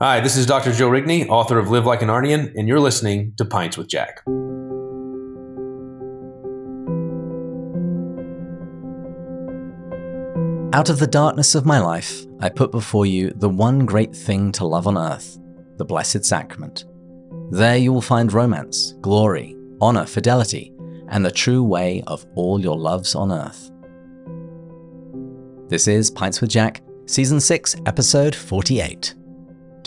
Hi, this is Dr. Joe Rigney, author of Live Like an Narnian, and you're listening to Pints with Jack. Out of the darkness of my life, I put before you the one great thing to love on earth, the Blessed Sacrament. There you will find romance, glory, honor, fidelity, and the true way of all your loves on earth. This is Pints with Jack, Season 6, Episode 48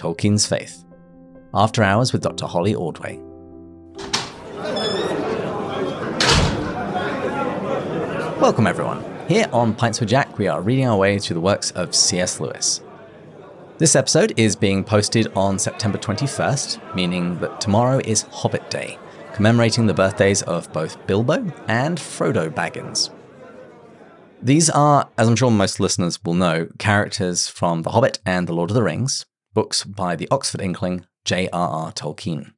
Tolkien's Faith. After Hours with Dr. Holly Ordway. Welcome, everyone. Here on Pints with Jack, we are reading our way through the works of C.S. Lewis. This episode is being posted on September 21st, meaning that tomorrow is Hobbit Day, commemorating the birthdays of both Bilbo and Frodo Baggins. These are, as I'm sure most listeners will know, characters from The Hobbit and The Lord of the Rings, books by the Oxford Inkling J.R.R. Tolkien.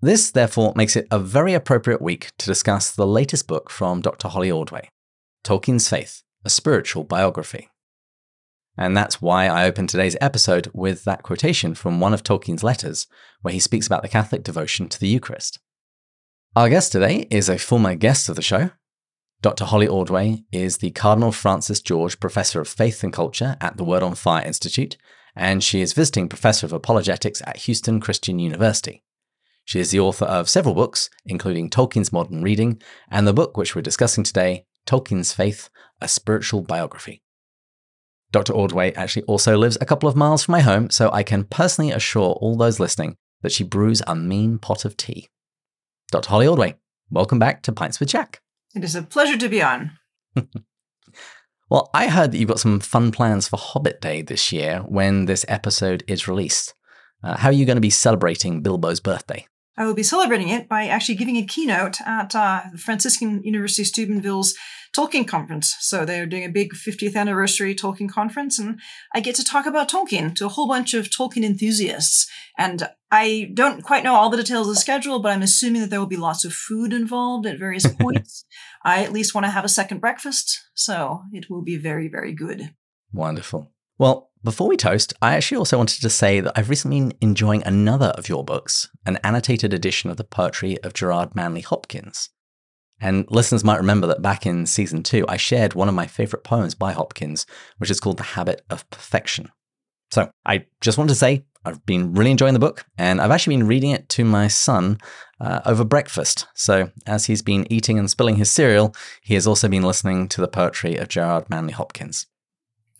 This, therefore, makes it a very appropriate week to discuss the latest book from Dr. Holly Ordway, Tolkien's Faith, a spiritual biography. And that's why I open today's episode with that quotation from one of Tolkien's letters, where he speaks about the Catholic devotion to the Eucharist. Our guest today is a former guest of the show. Dr. Holly Ordway is the Cardinal Francis George Professor of Faith and Culture at the Word on Fire Institute and she is visiting professor of apologetics at Houston Christian University. She is the author of several books, including Tolkien's Modern Reading and the book which we're discussing today, Tolkien's Faith, a Spiritual Biography. Dr. Ordway actually also lives a couple of miles from my home, so I can personally assure all those listening that she brews a mean pot of tea. Dr. Holly Ordway, welcome back to Pints with Jack. It is a pleasure to be on. Well, I heard that you've got some fun plans for Hobbit Day this year when this episode is released. Uh, how are you going to be celebrating Bilbo's birthday? I will be celebrating it by actually giving a keynote at uh, the Franciscan University Steubenville's Tolkien conference. So they're doing a big 50th anniversary Tolkien conference, and I get to talk about Tolkien to a whole bunch of Tolkien enthusiasts. And I don't quite know all the details of the schedule, but I'm assuming that there will be lots of food involved at various points. I at least want to have a second breakfast, so it will be very, very good. Wonderful. Well, before we toast, I actually also wanted to say that I've recently been enjoying another of your books, an annotated edition of the poetry of Gerard Manley Hopkins. And listeners might remember that back in season two, I shared one of my favorite poems by Hopkins, which is called The Habit of Perfection. So I just want to say I've been really enjoying the book, and I've actually been reading it to my son uh, over breakfast. So as he's been eating and spilling his cereal, he has also been listening to the poetry of Gerard Manley Hopkins.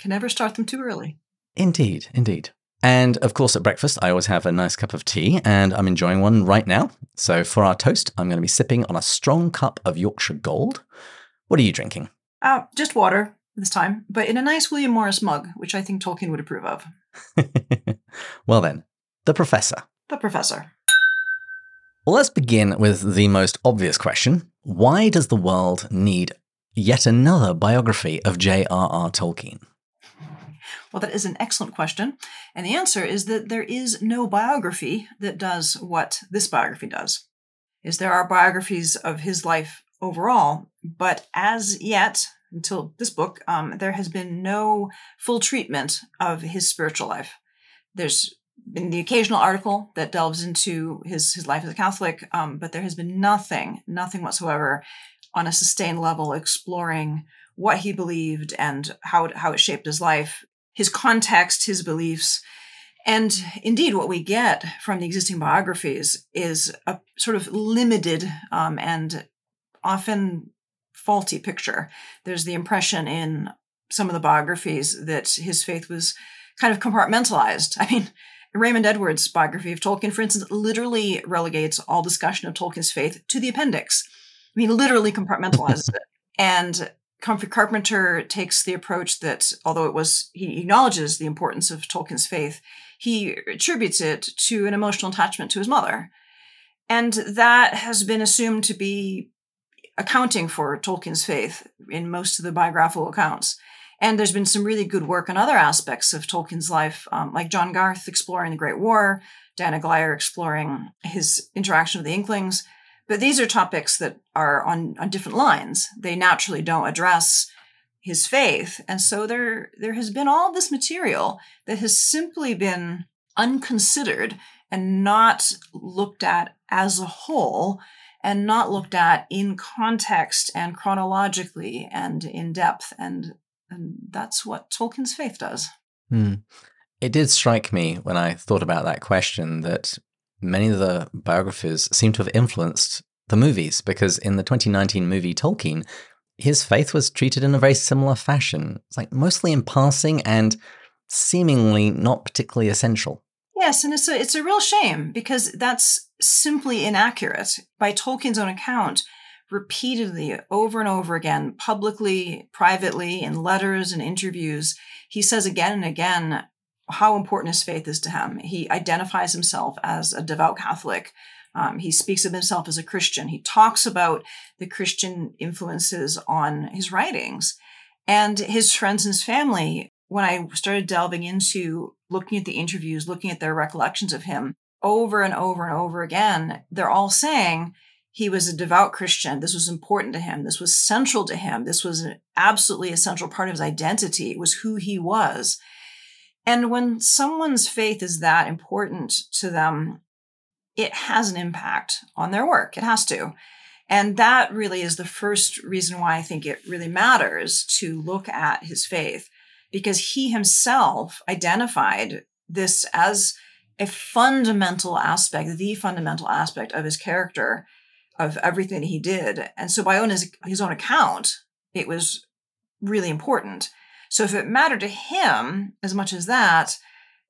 Can never start them too early. Indeed, indeed. And of course, at breakfast, I always have a nice cup of tea, and I'm enjoying one right now. So for our toast, I'm going to be sipping on a strong cup of Yorkshire Gold. What are you drinking? Uh, just water this time, but in a nice William Morris mug, which I think Tolkien would approve of. well, then, the professor. The professor. Well, let's begin with the most obvious question Why does the world need yet another biography of J.R.R. Tolkien? Well, that is an excellent question. And the answer is that there is no biography that does what this biography does. Is there are biographies of his life overall, but as yet, until this book, um, there has been no full treatment of his spiritual life. There's been the occasional article that delves into his his life as a Catholic, um, but there has been nothing, nothing whatsoever, on a sustained level exploring what he believed and how it, how it shaped his life, his context, his beliefs. And indeed, what we get from the existing biographies is a sort of limited um, and often faulty picture. There's the impression in some of the biographies that his faith was kind of compartmentalized. I mean, Raymond Edwards' biography of Tolkien, for instance, literally relegates all discussion of Tolkien's faith to the appendix. I mean, literally compartmentalizes it. And Humphrey Carpenter takes the approach that, although it was, he acknowledges the importance of Tolkien's faith, he attributes it to an emotional attachment to his mother. And that has been assumed to be accounting for Tolkien's faith in most of the biographical accounts. And there's been some really good work on other aspects of Tolkien's life, um, like John Garth exploring the Great War, Diana Glyer exploring his interaction with the Inklings. But these are topics that are on, on different lines. They naturally don't address his faith. And so there, there has been all this material that has simply been unconsidered and not looked at as a whole and not looked at in context and chronologically and in depth and and that's what Tolkien's faith does. Hmm. It did strike me when I thought about that question that many of the biographies seem to have influenced the movies because in the 2019 movie Tolkien, his faith was treated in a very similar fashion. It's like mostly in passing and seemingly not particularly essential. Yes, and it's a it's a real shame because that's simply inaccurate. By Tolkien's own account, repeatedly over and over again, publicly, privately, in letters and interviews, he says again and again how important his faith is to him. He identifies himself as a devout Catholic. Um, he speaks of himself as a Christian. He talks about the Christian influences on his writings. And his friends and his family, when I started delving into looking at the interviews, looking at their recollections of him over and over and over again, they're all saying he was a devout Christian. This was important to him. This was central to him. This was an absolutely essential part of his identity. It was who he was. And when someone's faith is that important to them, it has an impact on their work. It has to. And that really is the first reason why I think it really matters to look at his faith, because he himself identified this as a fundamental aspect, the fundamental aspect of his character, of everything he did. And so, by own his, his own account, it was really important. So if it mattered to him as much as that,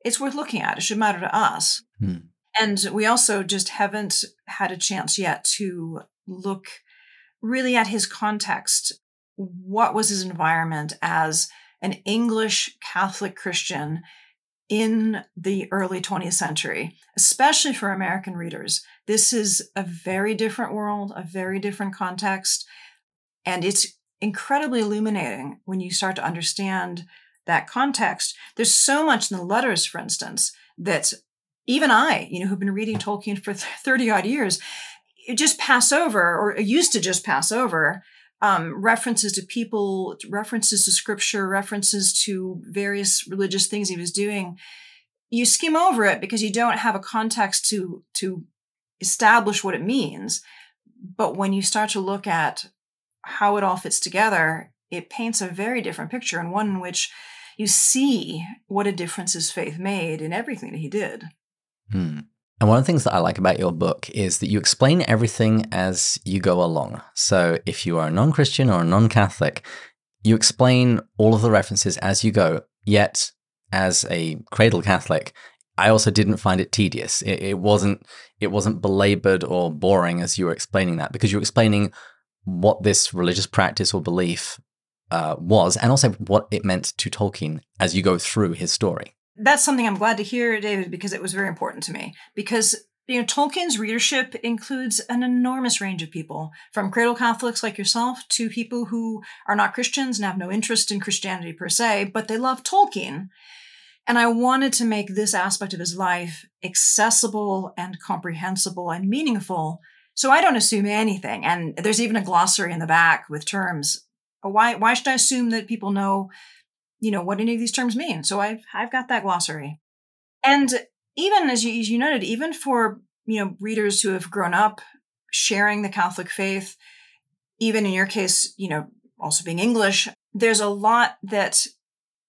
it's worth looking at. It should matter to us. Hmm. And we also just haven't had a chance yet to look really at his context. What was his environment as an English Catholic Christian in the early 20th century, especially for American readers? This is a very different world, a very different context. And it's incredibly illuminating when you start to understand that context. There's so much in the letters, for instance, that even I, you know, who've been reading Tolkien for 30 odd years, just pass over or used to just pass over um, references to people, references to scripture, references to various religious things he was doing. You skim over it because you don't have a context to to establish what it means. But when you start to look at how it all fits together, it paints a very different picture and one in which you see what a difference his faith made in everything that he did. Hmm. And one of the things that I like about your book is that you explain everything as you go along. So if you are a non Christian or a non Catholic, you explain all of the references as you go. Yet, as a cradle Catholic, I also didn't find it tedious. It, it wasn't it wasn't belabored or boring as you were explaining that because you were explaining what this religious practice or belief uh, was, and also what it meant to Tolkien as you go through his story. That's something I'm glad to hear, David, because it was very important to me. Because you know, Tolkien's readership includes an enormous range of people, from cradle Catholics like yourself to people who are not Christians and have no interest in Christianity per se, but they love Tolkien. And I wanted to make this aspect of his life accessible and comprehensible and meaningful so I don't assume anything. And there's even a glossary in the back with terms. Why why should I assume that people know, you know, what any of these terms mean? So I've I've got that glossary. And even as you, as you noted, even for you know readers who have grown up sharing the Catholic faith, even in your case, you know, also being English, there's a lot that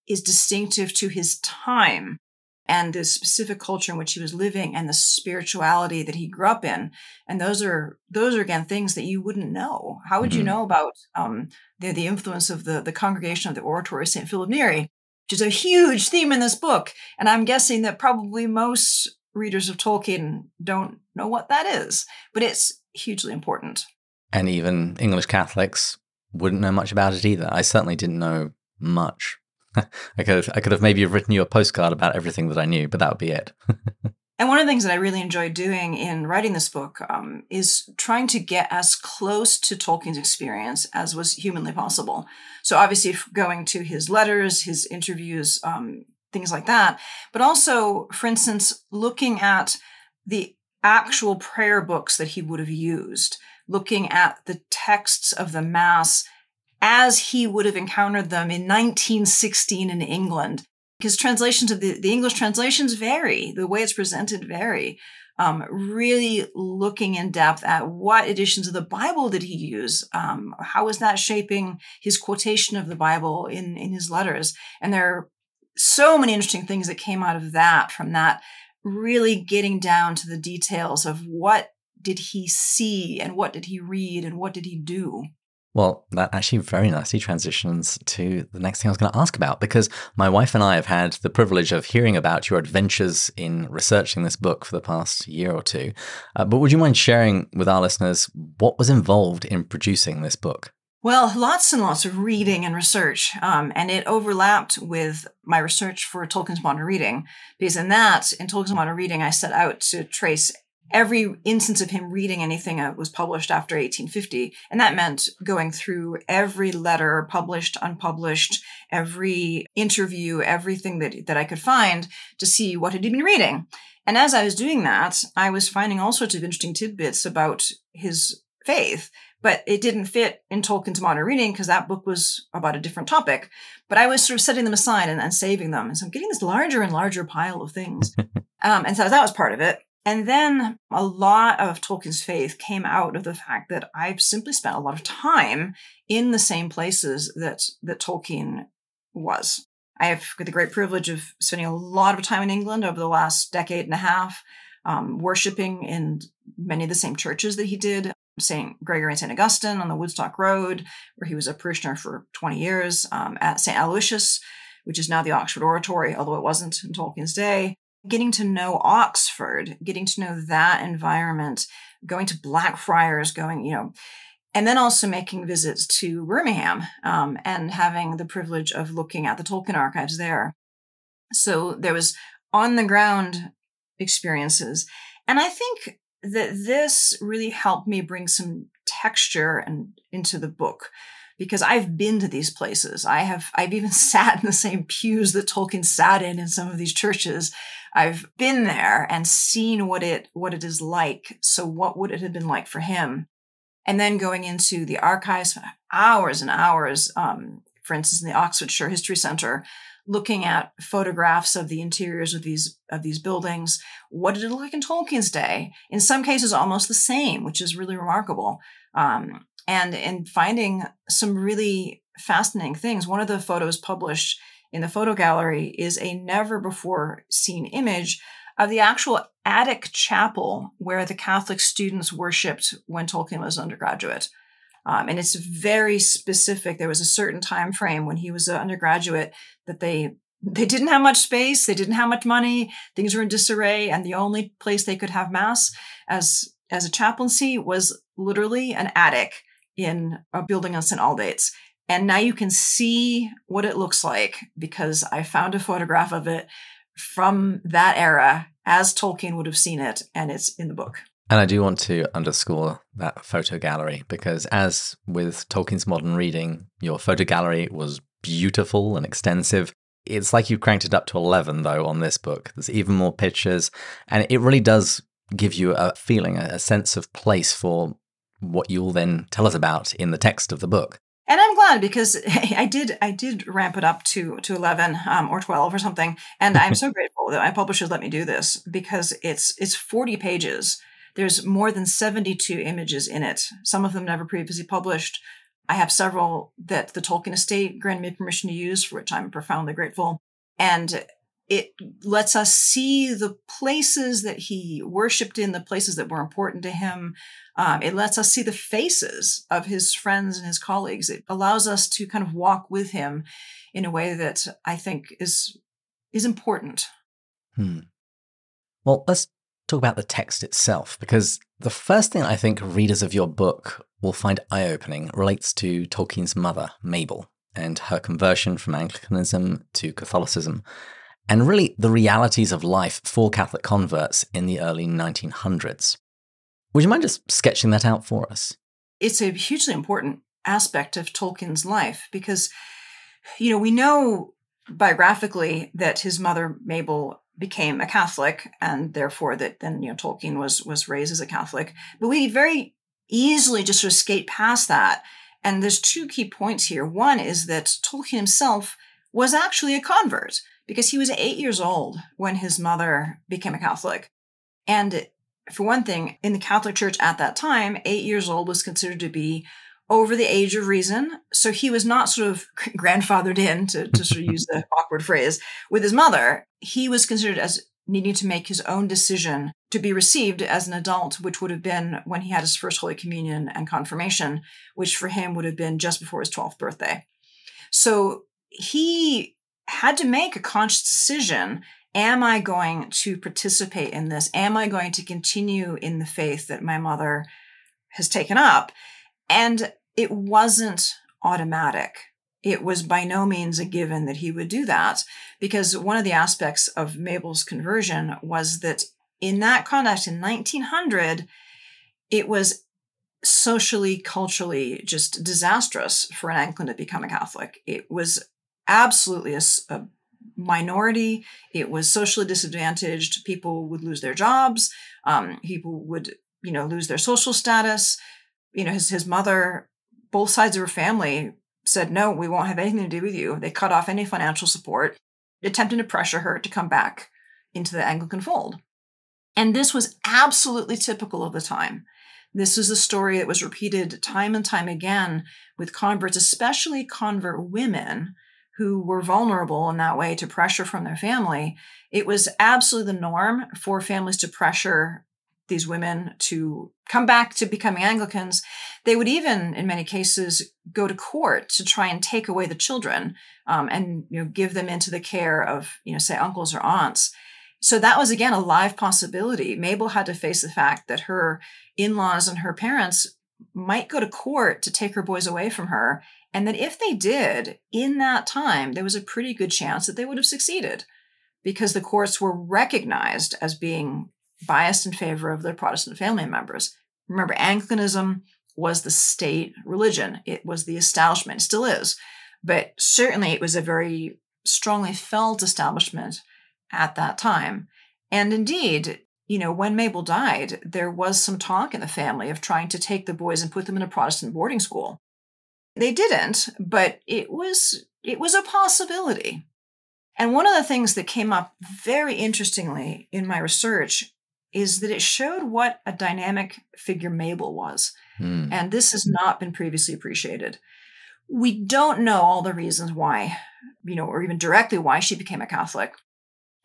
is distinctive to his time and the specific culture in which he was living and the spirituality that he grew up in. And those are those are again things that you wouldn't know. How would mm-hmm. you know about um, the, the influence of the, the congregation of the oratory of st philip neri which is a huge theme in this book. And i'm guessing that probably most readers of tolkien don't know what that is but it's hugely important. And even english catholics wouldn't know much about it either. I certainly didn't know much I could have, I could have maybe written you a postcard about everything that I knew, but that would be it. and one of the things that I really enjoyed doing in writing this book um, is trying to get as close to Tolkien's experience as was humanly possible. So obviously, going to his letters, his interviews, um, things like that, but also, for instance, looking at the actual prayer books that he would have used, looking at the texts of the Mass as he would have encountered them in 1916 in England. because translations of the, the English translations vary, the way it's presented vary. Um, really looking in depth at what editions of the Bible did he use? Um, how is that shaping his quotation of the Bible in, in his letters? And there are so many interesting things that came out of that from that really getting down to the details of what did he see and what did he read and what did he do well, that actually very nicely transitions to the next thing I was going to ask about because my wife and I have had the privilege of hearing about your adventures in researching this book for the past year or two. Uh, but would you mind sharing with our listeners what was involved in producing this book? Well, lots and lots of reading and research, um, and it overlapped with my research for Tolkien's Modern Reading, because in that, in Tolkien's Modern Reading, I set out to trace every instance of him reading anything that was published after 1850. And that meant going through every letter, published, unpublished, every interview, everything that, that I could find to see what had he been reading. And as I was doing that, I was finding all sorts of interesting tidbits about his faith, but it didn't fit in Tolkien's modern reading because that book was about a different topic. But I was sort of setting them aside and, and saving them. And so I'm getting this larger and larger pile of things. um, and so that was part of it. And then a lot of Tolkien's faith came out of the fact that I've simply spent a lot of time in the same places that, that Tolkien was. I have the great privilege of spending a lot of time in England over the last decade and a half, um, worshiping in many of the same churches that he did. St. Gregory and St. Augustine on the Woodstock Road, where he was a parishioner for 20 years, um, at St. Aloysius, which is now the Oxford Oratory, although it wasn't in Tolkien's day getting to know Oxford, getting to know that environment, going to Blackfriars, going, you know, and then also making visits to Birmingham um, and having the privilege of looking at the Tolkien archives there. So there was on the ground experiences. And I think that this really helped me bring some texture and into the book because I've been to these places. I have I've even sat in the same pews that Tolkien sat in in some of these churches. I've been there and seen what it what it is like. So what would it have been like for him? And then going into the archives, hours and hours. Um, for instance, in the Oxfordshire History Centre, looking at photographs of the interiors of these of these buildings. What did it look like in Tolkien's day? In some cases, almost the same, which is really remarkable. Um, and in finding some really fascinating things. One of the photos published in the photo gallery is a never before seen image of the actual attic chapel where the Catholic students worshipped when Tolkien was an undergraduate. Um, and it's very specific. There was a certain time frame when he was an undergraduate that they they didn't have much space, they didn't have much money, things were in disarray, and the only place they could have mass as as a chaplaincy was literally an attic in a building on St. Aldate's. And now you can see what it looks like because I found a photograph of it from that era as Tolkien would have seen it, and it's in the book. And I do want to underscore that photo gallery because, as with Tolkien's modern reading, your photo gallery was beautiful and extensive. It's like you cranked it up to 11, though, on this book. There's even more pictures, and it really does give you a feeling, a sense of place for what you'll then tell us about in the text of the book. And I'm glad because I did I did ramp it up to to 11 um, or 12 or something, and I'm so grateful that my publishers let me do this because it's it's 40 pages. There's more than 72 images in it. Some of them never previously published. I have several that the Tolkien estate granted me permission to use, for which I'm profoundly grateful. And it lets us see the places that he worshiped in, the places that were important to him. Um, it lets us see the faces of his friends and his colleagues. It allows us to kind of walk with him in a way that I think is is important. Hmm. Well, let's talk about the text itself, because the first thing I think readers of your book will find eye opening relates to Tolkien's mother, Mabel, and her conversion from Anglicanism to Catholicism and really the realities of life for Catholic converts in the early 1900s. Would you mind just sketching that out for us? It's a hugely important aspect of Tolkien's life because, you know, we know biographically that his mother, Mabel, became a Catholic and therefore that then, you know, Tolkien was, was raised as a Catholic. But we very easily just sort of skate past that. And there's two key points here. One is that Tolkien himself was actually a convert because he was eight years old when his mother became a Catholic. And for one thing, in the Catholic Church at that time, eight years old was considered to be over the age of reason. So he was not sort of grandfathered in, to, to sort of use the awkward phrase, with his mother. He was considered as needing to make his own decision to be received as an adult, which would have been when he had his first Holy Communion and confirmation, which for him would have been just before his 12th birthday. So he had to make a conscious decision Am I going to participate in this? Am I going to continue in the faith that my mother has taken up? And it wasn't automatic. It was by no means a given that he would do that because one of the aspects of Mabel's conversion was that in that context in 1900, it was socially, culturally just disastrous for an Anglican to become a Catholic. It was absolutely a, a minority. It was socially disadvantaged. People would lose their jobs. Um, people would, you know, lose their social status. You know, his his mother, both sides of her family said, "No, we won't have anything to do with you." They cut off any financial support, attempting to pressure her to come back into the Anglican fold. And this was absolutely typical of the time. This is a story that was repeated time and time again with converts, especially convert women who were vulnerable in that way to pressure from their family. It was absolutely the norm for families to pressure these women to come back to becoming Anglicans. They would even, in many cases, go to court to try and take away the children um, and you know give them into the care of you know say uncles or aunts. So that was again a live possibility. Mabel had to face the fact that her in-laws and her parents might go to court to take her boys away from her, and that if they did in that time, there was a pretty good chance that they would have succeeded because the courts were recognized as being biased in favor of their Protestant family members. Remember, Anglicanism was the state religion, it was the establishment, it still is, but certainly it was a very strongly felt establishment at that time. And indeed, you know, when Mabel died, there was some talk in the family of trying to take the boys and put them in a Protestant boarding school. They didn't, but it was it was a possibility. And one of the things that came up very interestingly in my research is that it showed what a dynamic figure Mabel was. Mm. And this has not been previously appreciated. We don't know all the reasons why, you know, or even directly why she became a Catholic.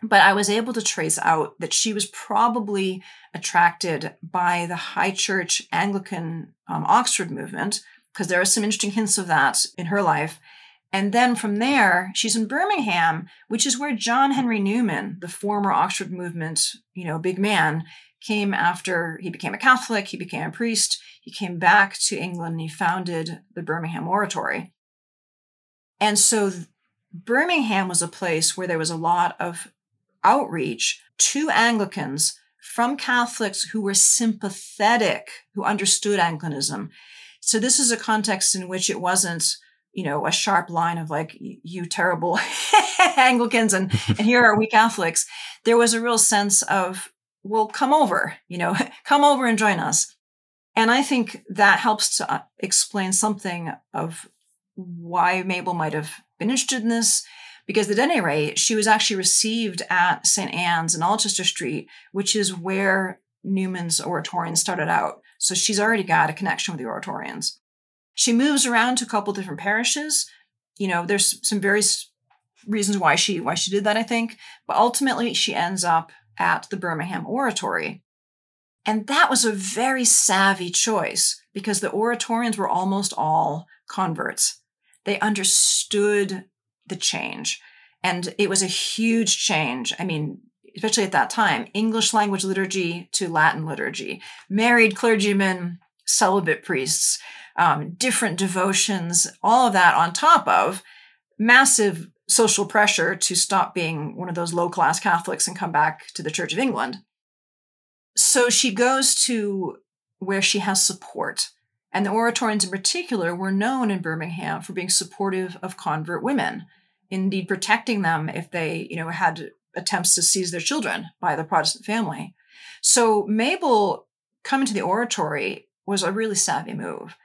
But I was able to trace out that she was probably attracted by the high church Anglican um, Oxford movement, because there are some interesting hints of that in her life. And then from there, she's in Birmingham, which is where John Henry Newman, the former Oxford movement, you know, big man, came after he became a Catholic, he became a priest, he came back to England and he founded the Birmingham Oratory. And so Birmingham was a place where there was a lot of outreach to Anglicans from Catholics who were sympathetic, who understood Anglicanism. So this is a context in which it wasn't, you know, a sharp line of like, you terrible Anglicans and, and here are we Catholics. There was a real sense of, well, come over, you know, come over and join us. And I think that helps to uh, explain something of why Mabel might have been interested in this because at any rate, she was actually received at St. Anne's in Alcester Street, which is where Newman's Oratorians started out. So she's already got a connection with the Oratorians. She moves around to a couple different parishes. You know, there's some various reasons why she why she did that, I think, but ultimately she ends up at the Birmingham Oratory. And that was a very savvy choice because the Oratorians were almost all converts. They understood the change. And it was a huge change. I mean, especially at that time, English language liturgy to Latin liturgy, married clergymen, celibate priests, um, different devotions, all of that on top of massive social pressure to stop being one of those low class Catholics and come back to the Church of England. So she goes to where she has support. And the Oratorians in particular were known in Birmingham for being supportive of convert women, indeed protecting them if they, you know, had attempts to seize their children by the Protestant family. So Mabel coming to the oratory was a really savvy move.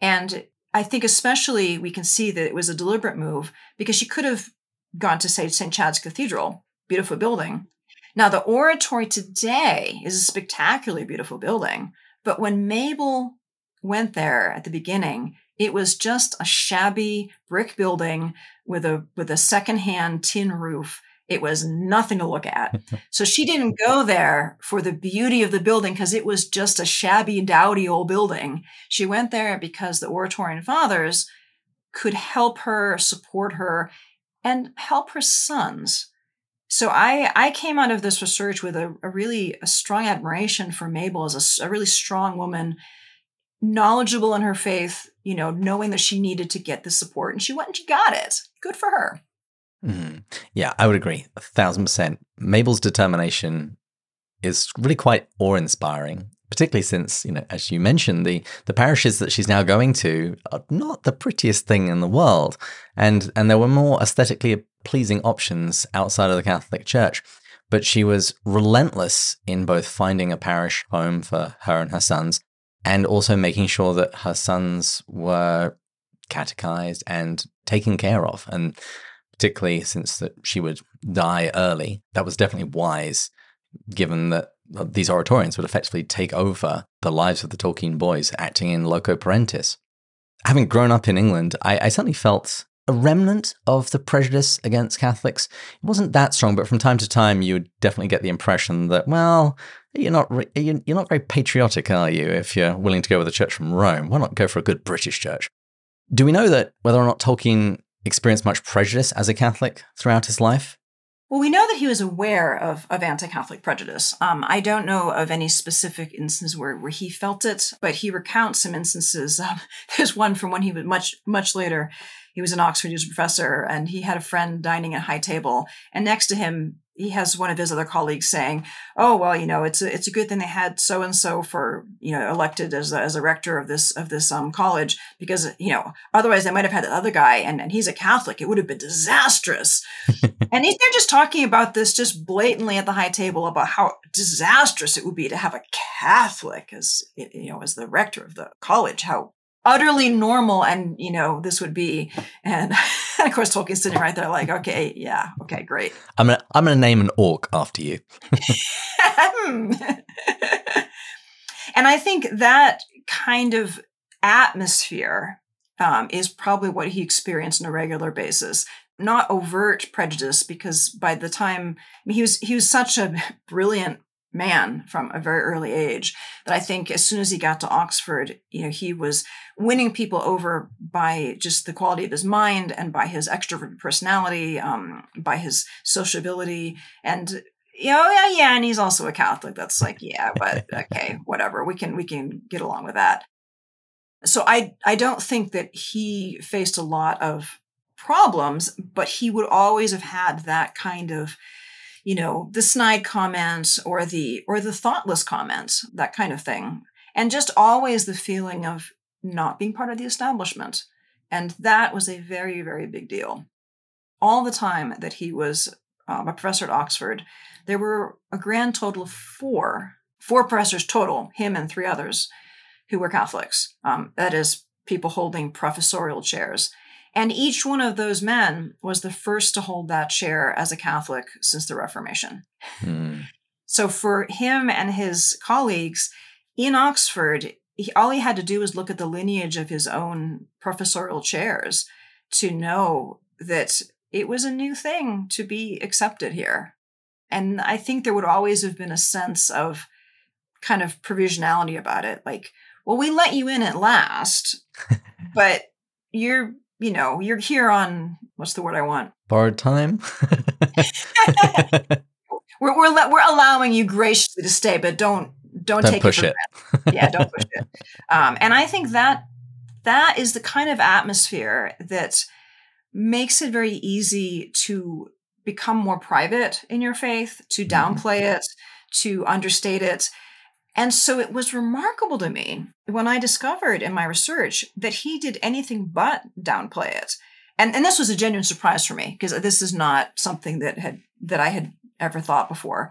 And I think especially we can see that it was a deliberate move because she could have gone to say St. Chad's Cathedral, beautiful building. Now the oratory today is a spectacularly beautiful building, but when Mabel went there at the beginning, it was just a shabby brick building with a with a secondhand tin roof. It was nothing to look at. so she didn't go there for the beauty of the building because it was just a shabby, dowdy old building. She went there because the Oratorian fathers could help her, support her, and help her sons. So I I came out of this research with a, a really a strong admiration for Mabel as a, a really strong woman knowledgeable in her faith, you know, knowing that she needed to get the support and she went and she got it. Good for her. Mm-hmm. Yeah, I would agree. A thousand percent. Mabel's determination is really quite awe inspiring, particularly since, you know, as you mentioned, the, the parishes that she's now going to are not the prettiest thing in the world. And and there were more aesthetically pleasing options outside of the Catholic Church. But she was relentless in both finding a parish home for her and her sons and also making sure that her sons were catechized and taken care of. And particularly since that she would die early, that was definitely wise, given that these oratorians would effectively take over the lives of the Tolkien boys, acting in loco parentis. Having grown up in England, I, I certainly felt a remnant of the prejudice against Catholics. It wasn't that strong, but from time to time, you would definitely get the impression that, well, you're not re- you're not very patriotic, are you? If you're willing to go with a church from Rome, why not go for a good British church? Do we know that whether or not Tolkien experienced much prejudice as a Catholic throughout his life? Well, we know that he was aware of, of anti Catholic prejudice. Um, I don't know of any specific instance where, where he felt it, but he recounts some instances. Um, there's one from when he was much, much later. He was an Oxford, he was a professor, and he had a friend dining at high table. And next to him, he has one of his other colleagues saying, "Oh well, you know, it's a, it's a good thing they had so and so for you know elected as a, as a rector of this of this um college because you know otherwise they might have had the other guy and and he's a Catholic. It would have been disastrous." and they're just talking about this just blatantly at the high table about how disastrous it would be to have a Catholic as you know as the rector of the college. How utterly normal and you know this would be and, of course tolkien's sitting right there like okay yeah okay great. I'm gonna i'm gonna name an orc after you. And i think that kind of atmosphere um, is probably what he experienced on a regular basis. Not overt prejudice because by the time I mean, he was he was such a brilliant man from a very early age that I think as soon as he got to Oxford, you know, he was winning people over by just the quality of his mind and by his extroverted personality, um, by his sociability, and you know, yeah, yeah, and he's also a Catholic. That's like, yeah, but okay, whatever. We can we can get along with that. So I I don't think that he faced a lot of problems, but he would always have had that kind of you know, the snide comments or the or the thoughtless comments, that kind of thing. And just always the feeling of not being part of the establishment. And that was a very, very big deal. All the time that he was um, a professor at Oxford, there were a grand total of four, four professors total, him and three others, who were Catholics. Um, that is, people holding professorial chairs. And each one of those men was the first to hold that chair as a Catholic since the Reformation. Mm. So for him and his colleagues in Oxford, he, all he had to do was look at the lineage of his own professorial chairs to know that it was a new thing to be accepted here. And I think there would always have been a sense of kind of provisionality about it. Like, well, we let you in at last, but you're you know, you're here on what's the word I want? Borrowed time. we're we're we're allowing you graciously to stay, but don't don't, don't take push it. it. yeah, don't push it. Um, and I think that that is the kind of atmosphere that makes it very easy to become more private in your faith, to mm-hmm. downplay it, to understate it, and so it was remarkable to me when I discovered in my research that he did anything but downplay it. And, and this was a genuine surprise for me because this is not something that had that I had ever thought before.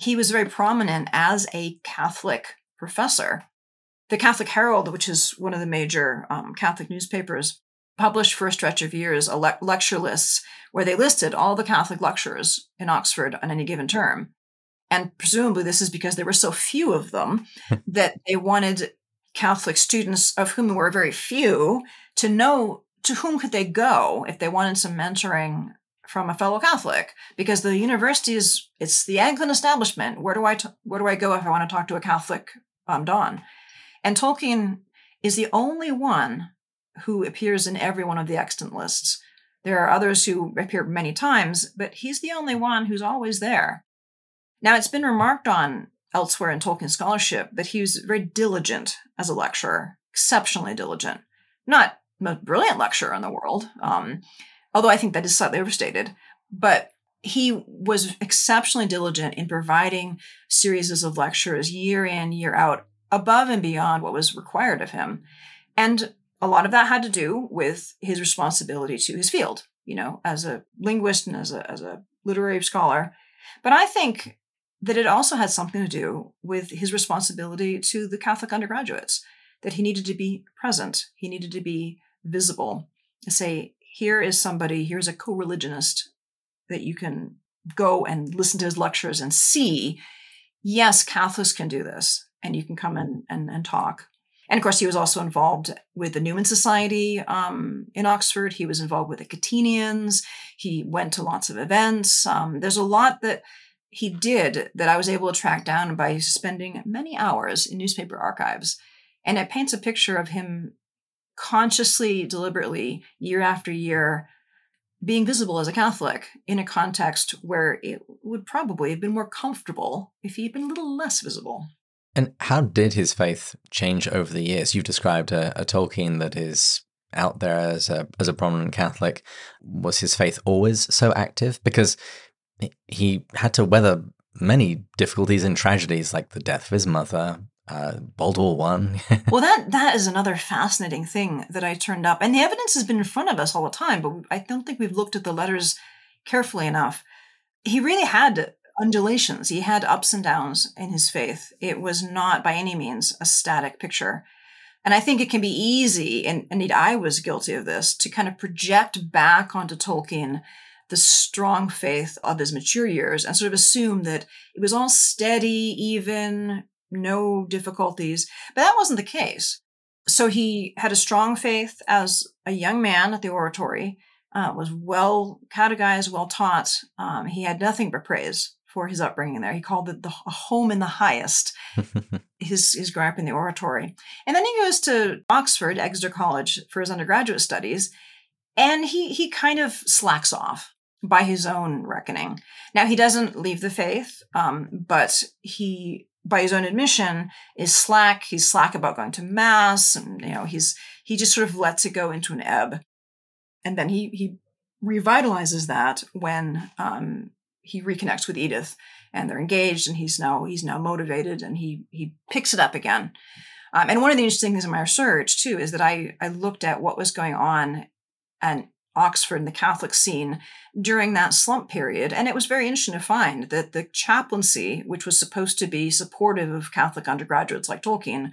He was very prominent as a Catholic professor. The Catholic Herald, which is one of the major um, Catholic newspapers, published for a stretch of years a le- lecture lists where they listed all the Catholic lectures in Oxford on any given term. And presumably, this is because there were so few of them that they wanted Catholic students, of whom there were very few, to know to whom could they go if they wanted some mentoring from a fellow Catholic. Because the university is it's the Anglican establishment. Where do I t- where do I go if I want to talk to a Catholic um, Don? And Tolkien is the only one who appears in every one of the extant lists. There are others who appear many times, but he's the only one who's always there. Now, it's been remarked on elsewhere in Tolkien scholarship that he was very diligent as a lecturer, exceptionally diligent. Not the most brilliant lecturer in the world, um, although I think that is slightly overstated, but he was exceptionally diligent in providing series of lectures year in, year out, above and beyond what was required of him. And a lot of that had to do with his responsibility to his field, you know, as a linguist and as a, as a literary scholar. But I think that it also had something to do with his responsibility to the Catholic undergraduates, that he needed to be present, he needed to be visible, to say, here is somebody, here's a co religionist that you can go and listen to his lectures and see, yes, Catholics can do this, and you can come and, and, talk. And of course, he was also involved with the Newman Society um, in Oxford. He was involved with the Catenians. He went to lots of events. Um, there's a lot that he did that I was able to track down by spending many hours in newspaper archives. And it paints a picture of him consciously, deliberately, year after year, being visible as a Catholic in a context where it would probably have been more comfortable if he'd been a little less visible. And how did his faith change over the years? You've described a, a Tolkien that is out there as a as a prominent Catholic. Was his faith always so active? Because he had to weather many difficulties and tragedies like the death of his mother, uh, World War One. well, that that is another fascinating thing that I turned up, and the evidence has been in front of us all the time, but I don't think we've looked at the letters carefully enough. He really had undulations. He had ups and downs in his faith. It was not by any means a static picture. And I think it can be easy, and indeed I was guilty of this, to kind of project back onto Tolkien the strong faith of his mature years and sort of assume that it was all steady, even, no difficulties. But that wasn't the case. So he had a strong faith as a young man at the oratory, uh, was well catechized, well taught. Um, he had nothing but praise for his upbringing there. He called it the home in the highest, his, his growing up in the oratory. And then he goes to Oxford, Exeter College, for his undergraduate studies. And he, he kind of slacks off by his own reckoning. Now, he doesn't leave the faith, um, but he, by his own admission, is slack. He's slack about going to mass, and you know, he's he just sort of lets it go into an ebb, and then he he revitalizes that when um, he reconnects with Edith, and they're engaged, and he's now he's now motivated, and he he picks it up again. Um, and one of the interesting things in my research too is that I I looked at what was going on and Oxford and the Catholic scene during that slump period. And it was very interesting to find that the chaplaincy, which was supposed to be supportive of Catholic undergraduates like Tolkien,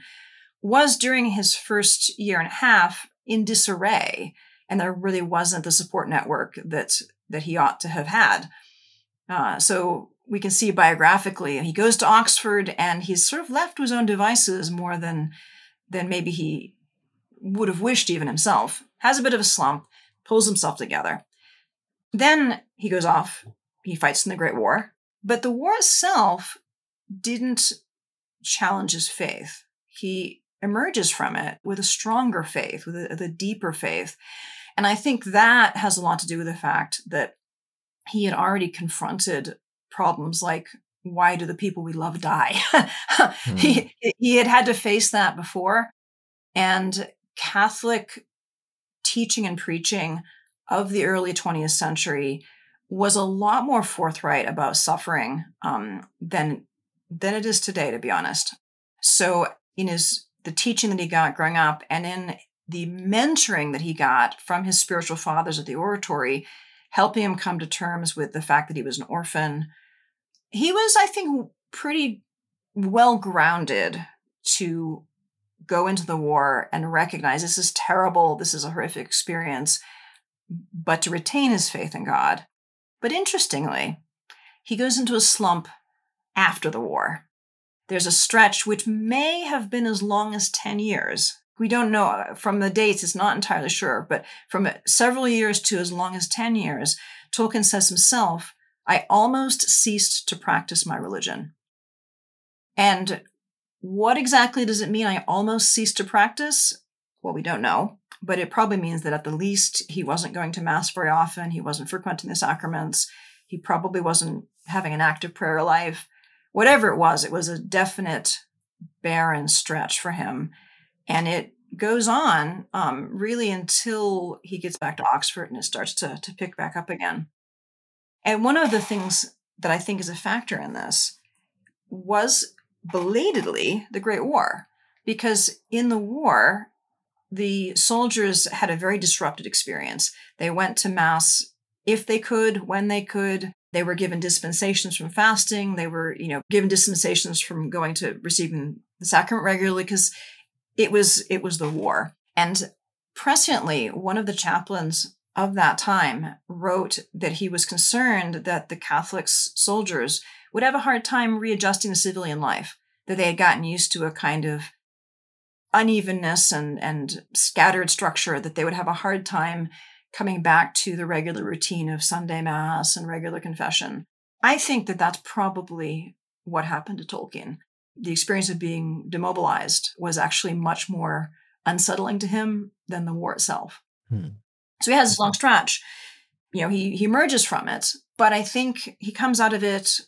was during his first year and a half in disarray. And there really wasn't the support network that, that he ought to have had. Uh, so we can see biographically, he goes to Oxford and he's sort of left to his own devices more than, than maybe he would have wished even himself. Has a bit of a slump pulls himself together. Then he goes off, he fights in the Great War, but the war itself didn't challenge his faith. He emerges from it with a stronger faith, with a, with a deeper faith. And I think that has a lot to do with the fact that he had already confronted problems like why do the people we love die? mm. he, he had had to face that before. And Catholic teaching and preaching of the early 20th century was a lot more forthright about suffering um, than than it is today, to be honest. So in his the teaching that he got growing up, and in the mentoring that he got from his spiritual fathers at the oratory, helping him come to terms with the fact that he was an orphan, he was, I think, pretty well grounded to go into the war and recognize this is terrible, this is a horrific experience, but to retain his faith in God. But interestingly, he goes into a slump after the war. There's a stretch which may have been as long as 10 years. We don't know uh, from the dates, it's not entirely sure, but from several years to as long as 10 years, Tolkien says himself, I almost ceased to practice my religion. And what exactly does it mean I almost ceased to practice? Well, we don't know, but it probably means that at the least he wasn't going to Mass very often, he wasn't frequenting the sacraments, he probably wasn't having an active prayer life. Whatever it was, it was a definite barren stretch for him. And it goes on um, really until he gets back to Oxford and it starts to, to pick back up again. And one of the things that I think is a factor in this was belatedly the Great War, because in the war, the soldiers had a very disrupted experience. They went to Mass if they could, when they could. They were given dispensations from fasting. They were, you know, given dispensations from going to receiving the sacrament regularly because it was it was the war. And presciently, one of the chaplains of that time wrote that he was concerned that the Catholic soldiers would have a hard time readjusting to civilian life, that they had gotten used to a kind of unevenness and, and scattered structure, that they would have a hard time coming back to the regular routine of Sunday Mass and regular confession. I think that that's probably what happened to Tolkien. The experience of being demobilized was actually much more unsettling to him than the war itself. Hmm. So he has this long stretch. You know, he he emerges from it, but I think he comes out of it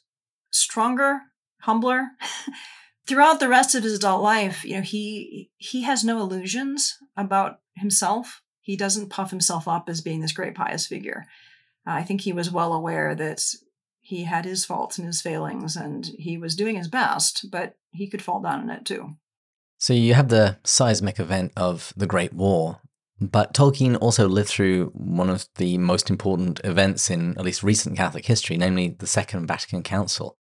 stronger, humbler. Throughout the rest of his adult life, you know, he he has no illusions about himself. He doesn't puff himself up as being this great pious figure. Uh, I think he was well aware that he had his faults and his failings, and he was doing his best, but he could fall down in it too. So you have the seismic event of the Great War, but Tolkien also lived through one of the most important events in at least recent Catholic history, namely the Second Vatican Council.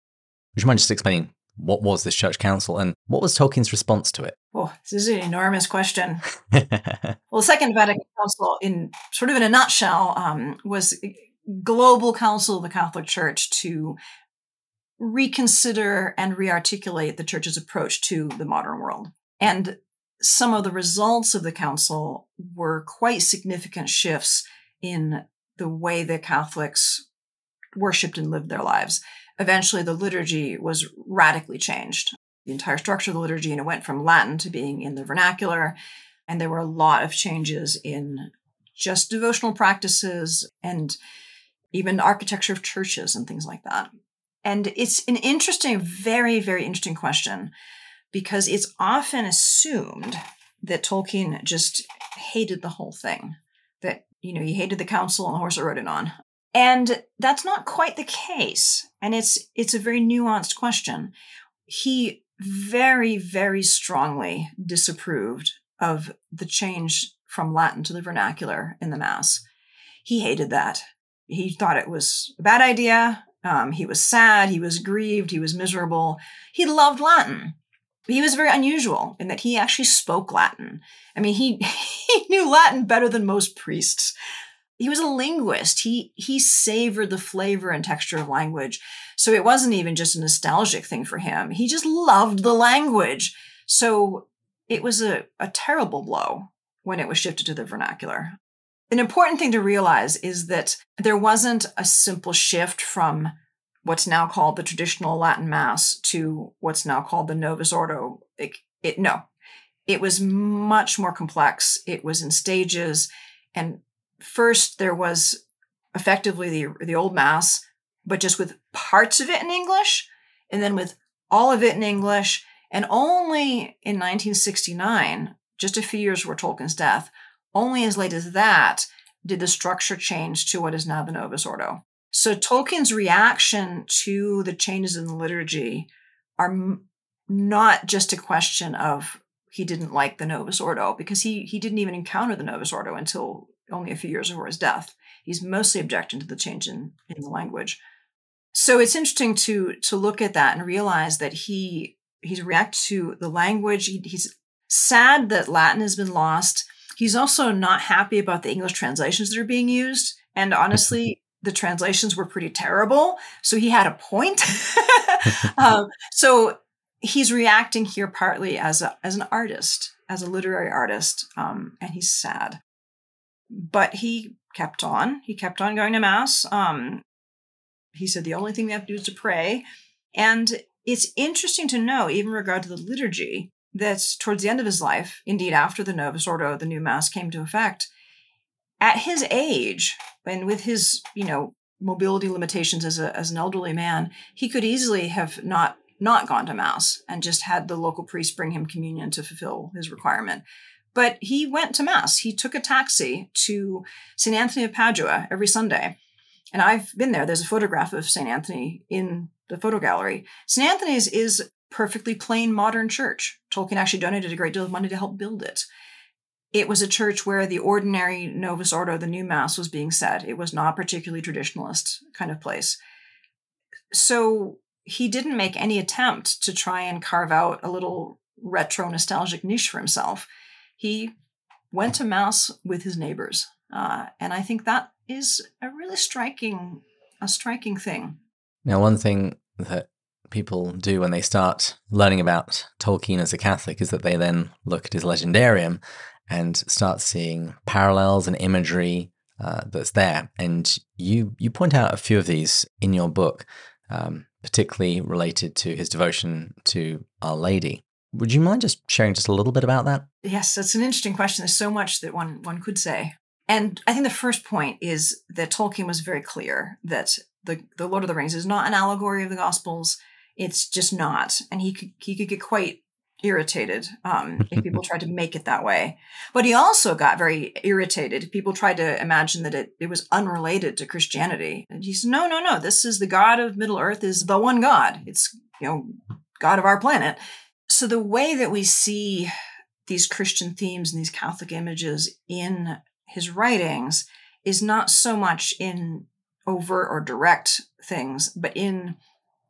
Would you mind just explaining what was this church council and what was Tolkien's response to it? Oh, this is an enormous question. well, the Second Vatican Council, in sort of in a nutshell, um, was global council of the Catholic Church to reconsider and rearticulate the church's approach to the modern world. And some of the results of the council were quite significant shifts in the way that Catholics worshipped and lived their lives. Eventually, the liturgy was radically changed. The entire structure of the liturgy, and it went from Latin to being in the vernacular. And there were a lot of changes in just devotional practices and even architecture of churches and things like that. And it's an interesting, very, very interesting question because it's often assumed that Tolkien just hated the whole thing, that, you know, he hated the council and the horse that rode it on. And that's not quite the case. And it's it's a very nuanced question. He very, very strongly disapproved of the change from Latin to the vernacular in the Mass. He hated that. He thought it was a bad idea. Um, he was sad. He was grieved. He was miserable. He loved Latin. He was very unusual in that he actually spoke Latin. I mean, he, he knew Latin better than most priests. He was a linguist. He, he savored the flavor and texture of language. So it wasn't even just a nostalgic thing for him. He just loved the language. So it was a, a terrible blow when it was shifted to the vernacular. An important thing to realize is that there wasn't a simple shift from what's now called the traditional Latin Mass to what's now called the Novus Ordo. It, it, no, it was much more complex. It was in stages, and first there was effectively the the old Mass, but just with parts of it in English, and then with all of it in English. And only in 1969, just a few years before Tolkien's death, only as late as that did the structure change to what is now the Novus Ordo. So Tolkien's reaction to the changes in the liturgy are m- not just a question of he didn't like the Novus Ordo because he he didn't even encounter the Novus Ordo until only a few years before his death. He's mostly objecting to the change in, in the language. So it's interesting to to look at that and realize that he he's reacted to the language. He, he's sad that Latin has been lost. He's also not happy about the English translations that are being used. And honestly, the translations were pretty terrible. So he had a point. um, so he's reacting here partly as a, as an artist, as a literary artist, um, and he's sad. But he kept on. He kept on going to mass. Um, he said the only thing we have to do is to pray. And it's interesting to know, even regard to the liturgy, that towards the end of his life, indeed after the Novus Ordo, the new mass came to effect, at his age and with his, you know, mobility limitations as a as an elderly man, he could easily have not not gone to mass and just had the local priest bring him communion to fulfill his requirement. But he went to mass. He took a taxi to St. Anthony of Padua every Sunday. And I've been there. There's a photograph of St. Anthony in the photo gallery. St. Anthony's is perfectly plain modern church. Tolkien actually donated a great deal of money to help build it. It was a church where the ordinary Novus Ordo, the new Mass, was being said. It was not particularly traditionalist kind of place. So he didn't make any attempt to try and carve out a little retro nostalgic niche for himself. He went to Mass with his neighbors. Uh, and I think that is a really striking, a striking thing. Now, one thing that people do when they start learning about Tolkien as a Catholic is that they then look at his legendarium and start seeing parallels and imagery uh, that's there. And you you point out a few of these in your book, um, particularly related to his devotion to Our Lady. Would you mind just sharing just a little bit about that? Yes, that's an interesting question. There's so much that one one could say. And I think the first point is that Tolkien was very clear that the, the Lord of the Rings is not an allegory of the Gospels. It's just not. And he could, he could get quite irritated um, if people tried to make it that way. But he also got very irritated. if People tried to imagine that it, it was unrelated to Christianity. And he said, no, no, no. This is the God of Middle Earth is the one God. It's, you know, God of our planet. So the way that we see these Christian themes and these Catholic images in his writings is not so much in overt or direct things, but in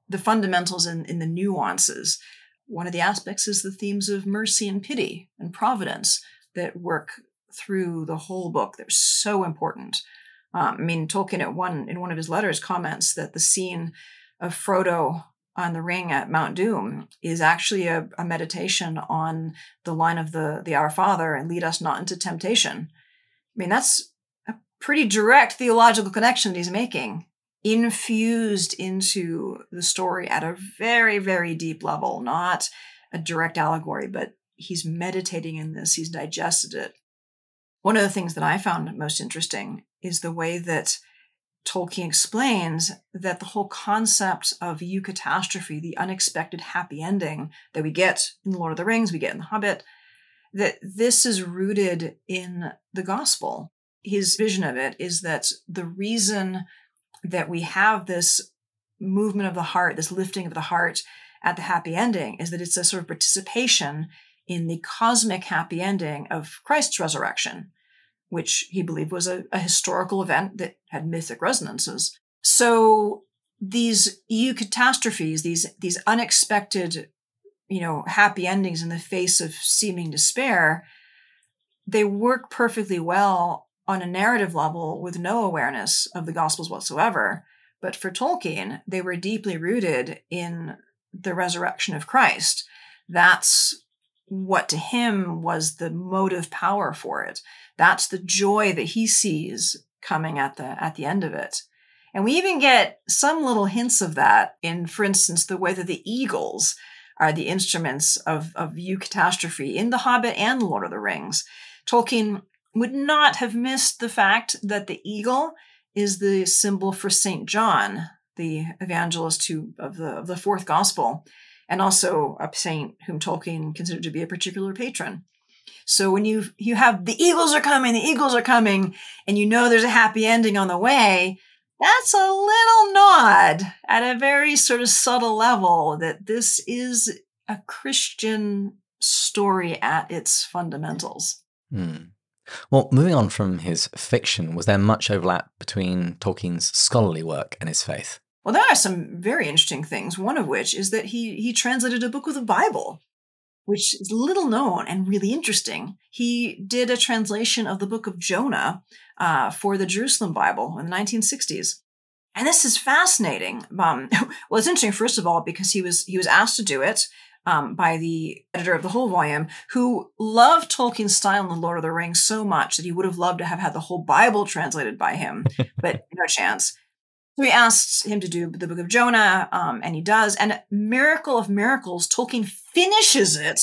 the fundamentals and in the nuances. One of the aspects is the themes of mercy and pity and providence that work through the whole book. They're so important. Um, I mean, Tolkien at one in one of his letters comments that the scene of Frodo on the ring at Mount Doom is actually a, a meditation on the line of the the Our Father and lead us not into temptation. I mean, that's a pretty direct theological connection that he's making, infused into the story at a very, very deep level, not a direct allegory, but he's meditating in this, he's digested it. One of the things that I found most interesting is the way that Tolkien explains that the whole concept of eucatastrophe, the unexpected happy ending that we get in The Lord of the Rings, we get in The Hobbit, that this is rooted in the gospel. His vision of it is that the reason that we have this movement of the heart, this lifting of the heart at the happy ending, is that it's a sort of participation in the cosmic happy ending of Christ's resurrection, which he believed was a, a historical event that had mythic resonances. So these eucatastrophes, these these unexpected you know, happy endings in the face of seeming despair, they work perfectly well on a narrative level with no awareness of the Gospels whatsoever. But for Tolkien, they were deeply rooted in the resurrection of Christ. That's what to him was the motive power for it. That's the joy that he sees coming at the at the end of it. And we even get some little hints of that in, for instance, the way that the eagles are the instruments of, of eucatastrophe in The Hobbit and Lord of the Rings. Tolkien would not have missed the fact that the eagle is the symbol for St. John, the evangelist who, of, the, of the fourth gospel, and also a saint whom Tolkien considered to be a particular patron. So when you you have the eagles are coming, the eagles are coming, and you know there's a happy ending on the way, that's a little nod at a very sort of subtle level that this is a Christian story at its fundamentals. Hmm. Well, moving on from his fiction, was there much overlap between Tolkien's scholarly work and his faith? Well, there are some very interesting things. One of which is that he he translated a book of the Bible, which is little known and really interesting. He did a translation of the book of Jonah uh, for the Jerusalem Bible in the 1960s. And this is fascinating. Um, well, it's interesting, first of all, because he was he was asked to do it um, by the editor of the whole volume, who loved Tolkien's style in The Lord of the Rings so much that he would have loved to have had the whole Bible translated by him, but no chance. So he asks him to do the book of Jonah, um, and he does. And miracle of miracles, Tolkien finishes it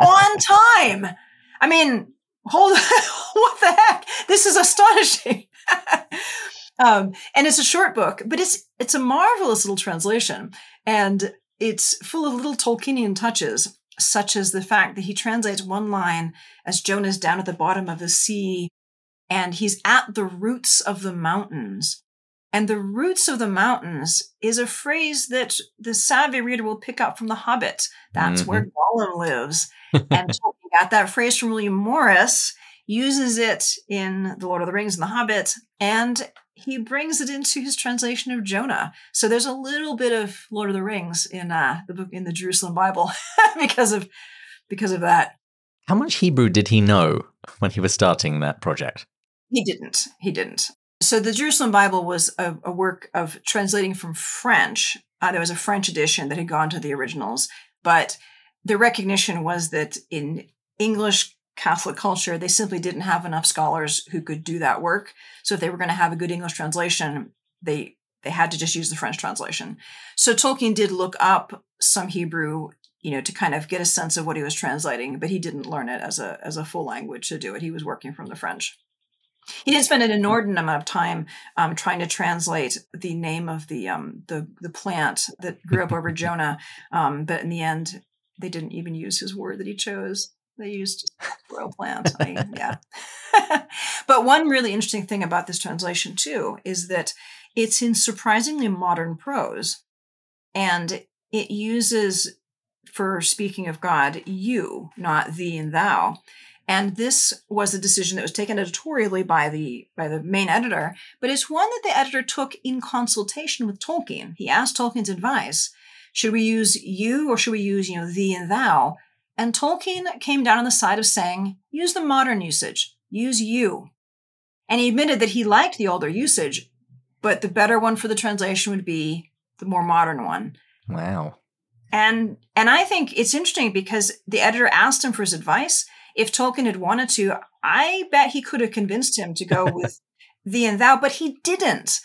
on time. I mean, hold what the heck? This is astonishing. um, and it's a short book, but it's it's a marvelous little translation, and it's full of little Tolkienian touches, such as the fact that he translates one line as Jonah's down at the bottom of the sea, and he's at the roots of the mountains. And the roots of the mountains is a phrase that the savvy reader will pick up from The Hobbit. That's mm-hmm. where Gollum lives. and got that phrase from William Morris, uses it in The Lord of the Rings and The Hobbit, and he brings it into his translation of Jonah. So there's a little bit of Lord of the Rings in uh, the book in the Jerusalem Bible because of because of that. How much Hebrew did he know when he was starting that project? He didn't. He didn't. So the Jerusalem Bible was a, a work of translating from French. Uh, there was a French edition that had gone to the originals, but the recognition was that in English Catholic culture, they simply didn't have enough scholars who could do that work. So if they were going to have a good English translation, they they had to just use the French translation. So Tolkien did look up some Hebrew, you know, to kind of get a sense of what he was translating, but he didn't learn it as a as a full language to do it. He was working from the French. He did spend an inordinate amount of time um, trying to translate the name of the um, the the plant that grew up over Jonah, um, but in the end, they didn't even use his word that he chose. They used royal plant. I, mean, yeah. but one really interesting thing about this translation too is that it's in surprisingly modern prose, and it uses for speaking of God, you, not thee and thou. And this was a decision that was taken editorially by the by the main editor, but it's one that the editor took in consultation with Tolkien. He asked Tolkien's advice: should we use you or should we use, you know, thee and thou? And Tolkien came down on the side of saying, use the modern usage, use you. And he admitted that he liked the older usage, but the better one for the translation would be the more modern one. Wow. And and I think it's interesting because the editor asked him for his advice. If Tolkien had wanted to, I bet he could have convinced him to go with thee and thou, but he didn't.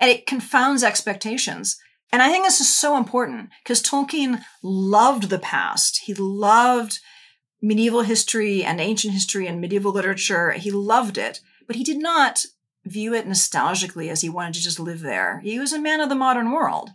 And it confounds expectations. And I think this is so important because Tolkien loved the past. He loved medieval history and ancient history and medieval literature. He loved it, but he did not view it nostalgically as he wanted to just live there. He was a man of the modern world.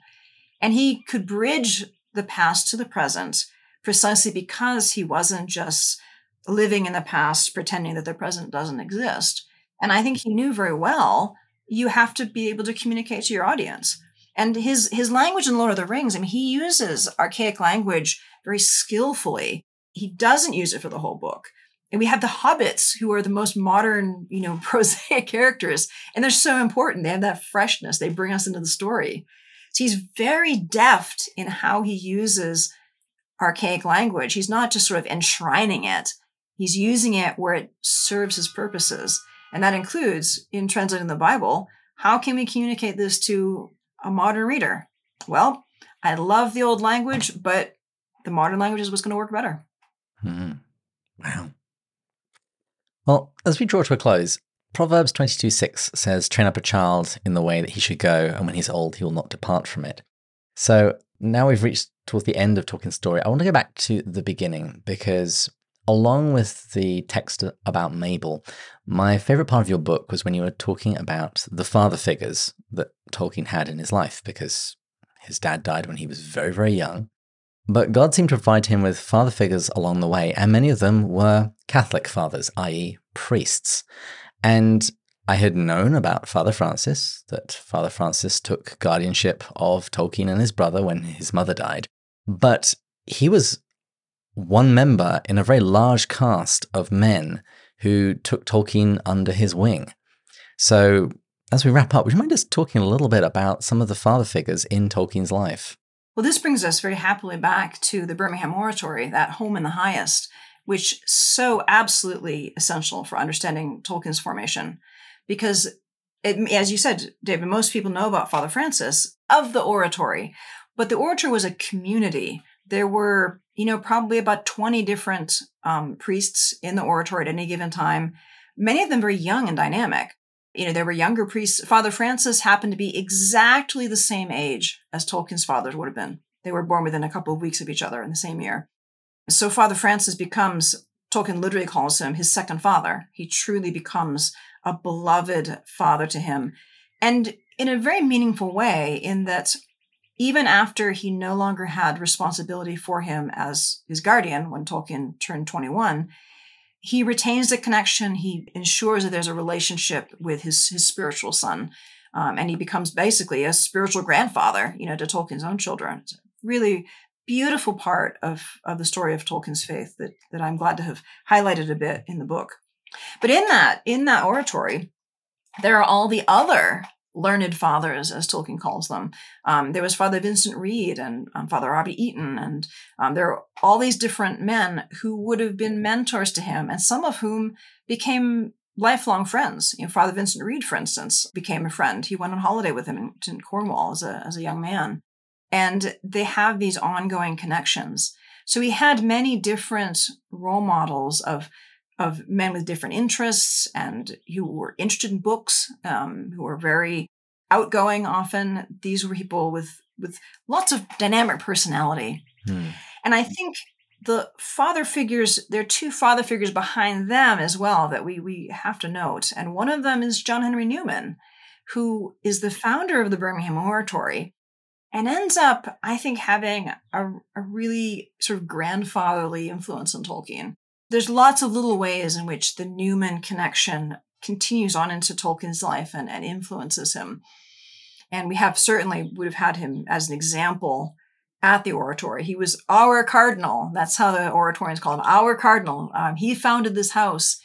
And he could bridge the past to the present precisely because he wasn't just living in the past, pretending that the present doesn't exist. And I think he knew very well you have to be able to communicate to your audience. And his his language in Lord of the Rings, I mean, he uses archaic language very skillfully. He doesn't use it for the whole book. And we have the hobbits, who are the most modern, you know, prosaic characters, and they're so important. They have that freshness. They bring us into the story. So he's very deft in how he uses archaic language. He's not just sort of enshrining it. He's using it where it serves his purposes. And that includes in translating the Bible, how can we communicate this to a modern reader? Well, I love the old language, but the modern language is what's going to work better. Mm-hmm. Wow. Well, as we draw to a close, Proverbs 22 6 says, Train up a child in the way that he should go, and when he's old, he will not depart from it. So now we've reached towards the end of Tolkien's story. I want to go back to the beginning because, along with the text about Mabel, my favorite part of your book was when you were talking about the father figures that Tolkien had in his life because his dad died when he was very, very young. But God seemed to provide him with father figures along the way, and many of them were Catholic fathers, i.e., priests. And I had known about Father Francis, that Father Francis took guardianship of Tolkien and his brother when his mother died. But he was one member in a very large cast of men who took Tolkien under his wing. So as we wrap up, would you mind just talking a little bit about some of the father figures in Tolkien's life? Well, this brings us very happily back to the Birmingham Oratory, that home in the highest, which so absolutely essential for understanding Tolkien's formation, because it, as you said, David, most people know about Father Francis of the Oratory, but the Oratory was a community. There were, you know, probably about 20 different um, priests in the Oratory at any given time, many of them very young and dynamic. You know, there were younger priests. Father Francis happened to be exactly the same age as Tolkien's fathers would have been. They were born within a couple of weeks of each other in the same year. So Father Francis becomes, Tolkien literally calls him his second father. He truly becomes a beloved father to him. And in a very meaningful way, in that even after he no longer had responsibility for him as his guardian when Tolkien turned 21, he retains the connection. He ensures that there's a relationship with his, his spiritual son. Um, and he becomes basically a spiritual grandfather, you know, to Tolkien's own children. It's a really beautiful part of, of the story of Tolkien's faith that, that I'm glad to have highlighted a bit in the book. But in that, in that oratory, there are all the other learned fathers, as Tolkien calls them. Um, there was Father Vincent Reade and um, Father Robbie Eaton, and um, there are all these different men who would have been mentors to him, and some of whom became lifelong friends. You know, Father Vincent Reade, for instance, became a friend. He went on holiday with him in, in Cornwall as a, as a young man. And they have these ongoing connections. So he had many different role models of of men with different interests and who were interested in books, um, who were very outgoing. Often, these were people with with lots of dynamic personality. Hmm. And I think the father figures, there are two father figures behind them as well that we we have to note. And one of them is John Henry Newman, who is the founder of the Birmingham Oratory and ends up, I think, having a, a really sort of grandfatherly influence on Tolkien there's lots of little ways in which the Newman connection continues on into Tolkien's life and, and influences him. And we have certainly would have had him as an example at the oratory. He was our cardinal. That's how the oratorians call him, our cardinal. Um, he founded this house,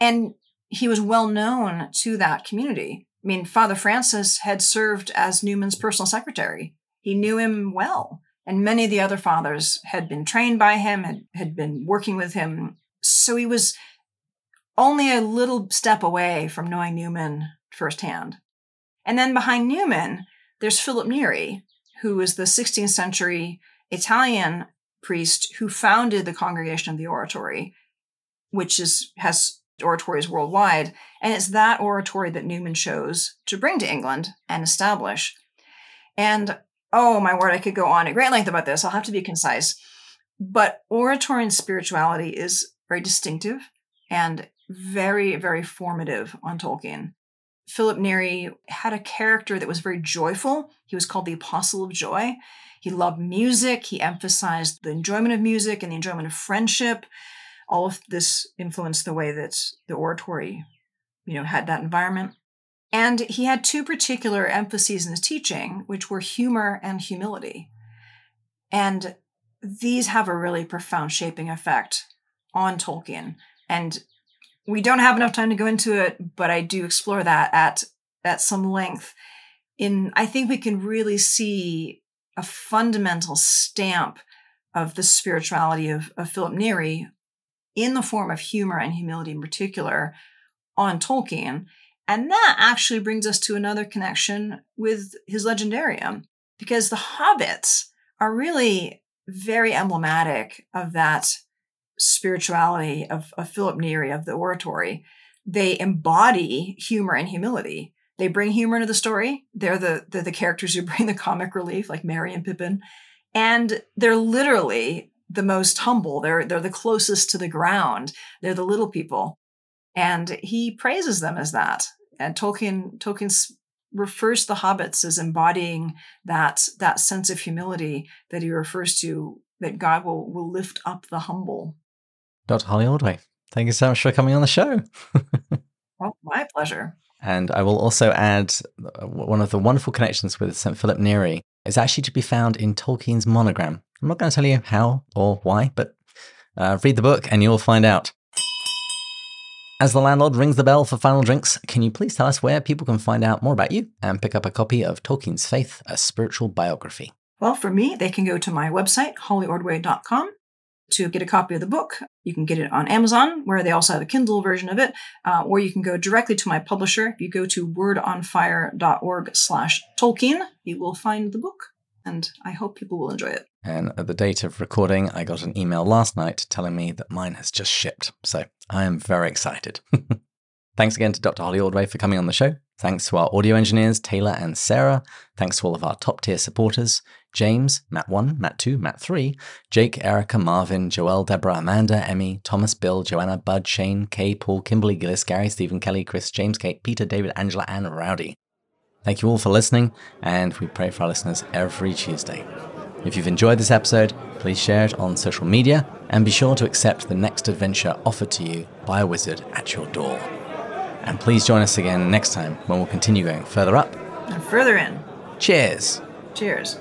and he was well known to that community. I mean, Father Francis had served as Newman's personal secretary. He knew him well. And many of the other fathers had been trained by him, had, had been working with him. So he was only a little step away from knowing Newman firsthand. And then behind Newman, there's Philip Neri, who was the 16th century Italian priest who founded the Congregation of the Oratory, which is has oratories worldwide. And it's that oratory that Newman chose to bring to England and establish. And oh my word, I could go on at great length about this. I'll have to be concise. But oratory and spirituality is very distinctive and very, very formative on Tolkien. Philip Neri had a character that was very joyful. He was called the Apostle of Joy. He loved music. He emphasized the enjoyment of music and the enjoyment of friendship. All of this influenced the way that the oratory, you know, had that environment. And he had two particular emphases in his teaching, which were humor and humility. And these have a really profound shaping effect on Tolkien. And we don't have enough time to go into it, but I do explore that at at some length. In I think we can really see a fundamental stamp of the spirituality of, of Philip Neri in the form of humor and humility in particular on Tolkien. And that actually brings us to another connection with his legendarium, because the hobbits are really very emblematic of that spirituality of, of Philip Neri, of the oratory. They embody humor and humility. They bring humor into the story. They're the, they're the characters who bring the comic relief, like Merry and Pippin. And they're literally the most humble. They're, they're the closest to the ground. They're the little people and he praises them as that. And Tolkien Tolkien refers to the hobbits as embodying that that sense of humility that he refers to that God will will lift up the humble. Dr. Holly Ordway, thank you so much for coming on the show. oh, my pleasure. And I will also add uh, one of the wonderful connections with St. Philip Neri is actually to be found in Tolkien's monogram. I'm not going to tell you how or why, but uh, read the book and you'll find out. As the landlord rings the bell for final drinks, can you please tell us where people can find out more about you and pick up a copy of Tolkien's Faith, a spiritual biography? Well, for me, they can go to my website, hollyordway.com, to get a copy of the book. You can get it on Amazon, where they also have a Kindle version of it, uh, or you can go directly to my publisher. If you go to wordonfire.org slash Tolkien, you will find the book, and I hope people will enjoy it. And at the date of recording, I got an email last night telling me that mine has just shipped. So I am very excited. Thanks again to Dr. Holly Ordway for coming on the show. Thanks to our audio engineers, Taylor and Sarah. Thanks to all of our top tier supporters James, Matt1, Matt2, Matt3, Jake, Erica, Marvin, Joelle, Deborah, Amanda, Emmy, Thomas, Bill, Joanna, Bud, Shane, Kay, Paul, Kimberly, Gillis, Gary, Stephen, Kelly, Chris, James, Kate, Peter, David, Angela, and Rowdy. Thank you all for listening, and we pray for our listeners every Tuesday. If you've enjoyed this episode, please share it on social media and be sure to accept the next adventure offered to you by a wizard at your door. And please join us again next time when we'll continue going further up and further in. Cheers! Cheers.